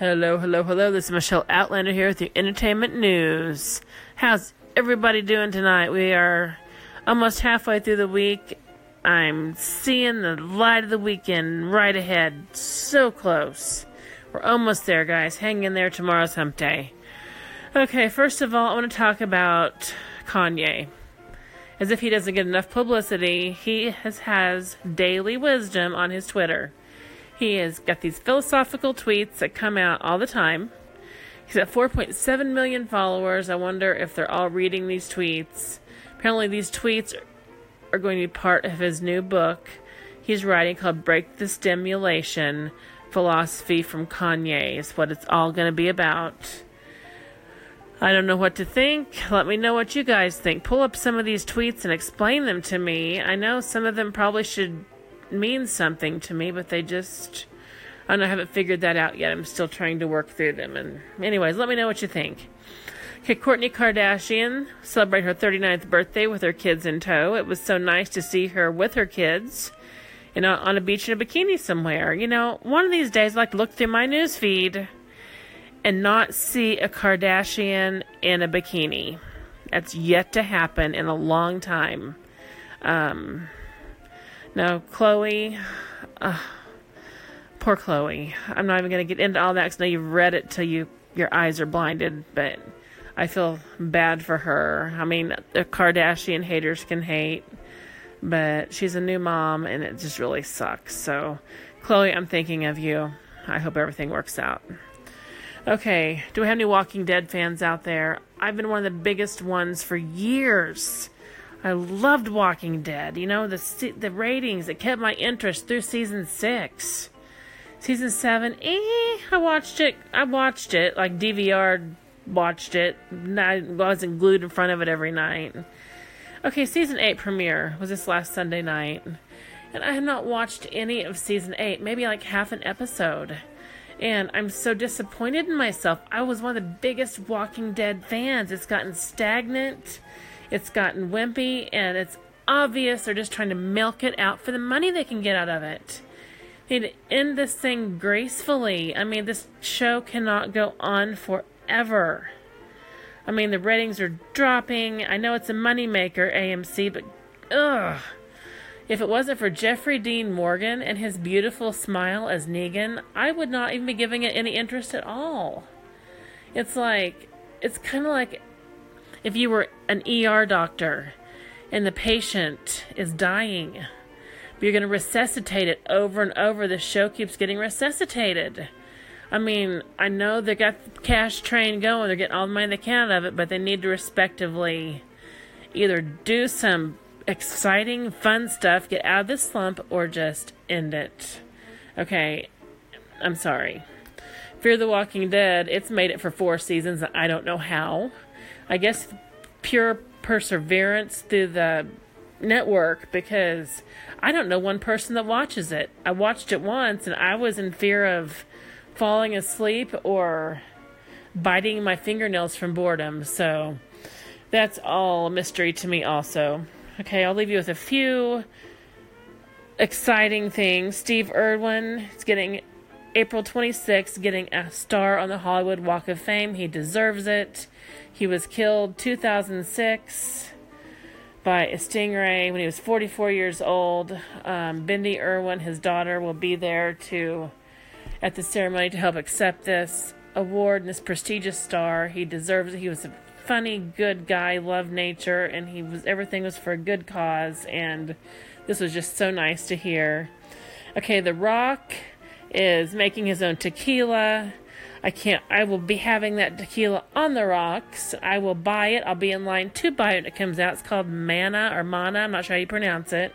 Hello, hello, hello. This is Michelle Outlander here with the entertainment news. How's everybody doing tonight? We are almost halfway through the week. I'm seeing the light of the weekend right ahead. So close. We're almost there, guys. Hang in there. Tomorrow's hump day. Okay, first of all, I want to talk about Kanye. As if he doesn't get enough publicity, he has, has daily wisdom on his Twitter. He has got these philosophical tweets that come out all the time. He's got 4.7 million followers. I wonder if they're all reading these tweets. Apparently, these tweets are going to be part of his new book he's writing called Break the Simulation Philosophy from Kanye, is what it's all going to be about. I don't know what to think. Let me know what you guys think. Pull up some of these tweets and explain them to me. I know some of them probably should mean something to me, but they just. I don't know, I haven't figured that out yet. I'm still trying to work through them. And, anyways, let me know what you think. Okay, Kourtney Kardashian celebrated her 39th birthday with her kids in tow. It was so nice to see her with her kids, you know, on a beach in a bikini somewhere. You know, one of these days, like look through my news feed and not see a Kardashian in a bikini. That's yet to happen in a long time. Um, no, Khloé. Uh, poor Khloé. I'm not even going to get into all that because now you've read it till you your eyes are blinded. But I feel bad for her. I mean, the Kardashian haters can hate, but she's a new mom and it just really sucks. So, Khloé, I'm thinking of you. I hope everything works out. Okay, do we have any Walking Dead fans out there? I've been one of the biggest ones for years. I loved Walking Dead. You know, the the ratings, it kept my interest through season 6. Season 7, eh, I watched it. I watched it, like DVR watched it. I wasn't glued in front of it every night. Okay, season 8 premiere was this last Sunday night. And I have not watched any of season 8, maybe like half an episode. And I'm so disappointed in myself. I was one of the biggest Walking Dead fans. It's gotten stagnant, it's gotten wimpy, and it's obvious they're just trying to milk it out for the money they can get out of it. They need to end this thing gracefully. I mean, this show cannot go on forever. I mean, the ratings are dropping. I know it's a moneymaker, AMC, but ugh. If it wasn't for Jeffrey Dean Morgan and his beautiful smile as Negan, I would not even be giving it any interest at all. It's like, it's kind of like if you were an ER doctor and the patient is dying, but you're going to resuscitate it over and over. The show keeps getting resuscitated. I mean, I know they got the cash train going, they're getting all the money they can out of it, but they need to respectively either do some exciting, fun stuff, get out of this slump, or just end it. Okay, I'm sorry. Fear the Walking Dead, it's made it for four seasons. I don't know how. I guess pure perseverance through the network because I don't know one person that watches it. I watched it once and I was in fear of falling asleep or biting my fingernails from boredom. So that's all a mystery to me, also. Okay, I'll leave you with a few exciting things. Steve Irwin is getting April 26th, getting a star on the Hollywood Walk of Fame. He deserves it. He was killed 2006 by a stingray when he was 44 years old. Um, Bindi Irwin, his daughter, will be there to at the ceremony to help accept this award and this prestigious star. He deserves it. He was a funny, good guy, loved nature, and he was everything was for a good cause. And this was just so nice to hear. Okay, The Rock is making his own tequila. I can't. I will be having that tequila on the rocks. I will buy it. I'll be in line to buy it when it comes out. It's called Mana or Mana. I'm not sure how you pronounce it,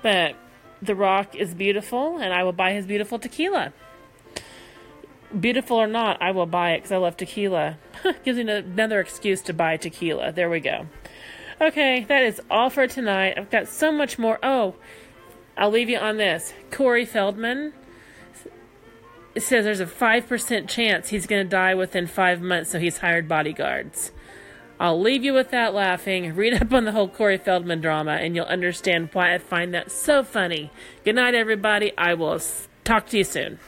but the rock is beautiful, and I will buy his beautiful tequila. Beautiful or not, I will buy it because I love tequila. Gives me another excuse to buy tequila. There we go. Okay, that is all for tonight. I've got so much more. Oh, I'll leave you on this. Corey Feldman it says there's a 5% chance he's going to die within five months, so he's hired bodyguards. I'll leave you with that laughing. Read up on the whole Corey Feldman drama, and you'll understand why I find that so funny. Good night, everybody. I will talk to you soon.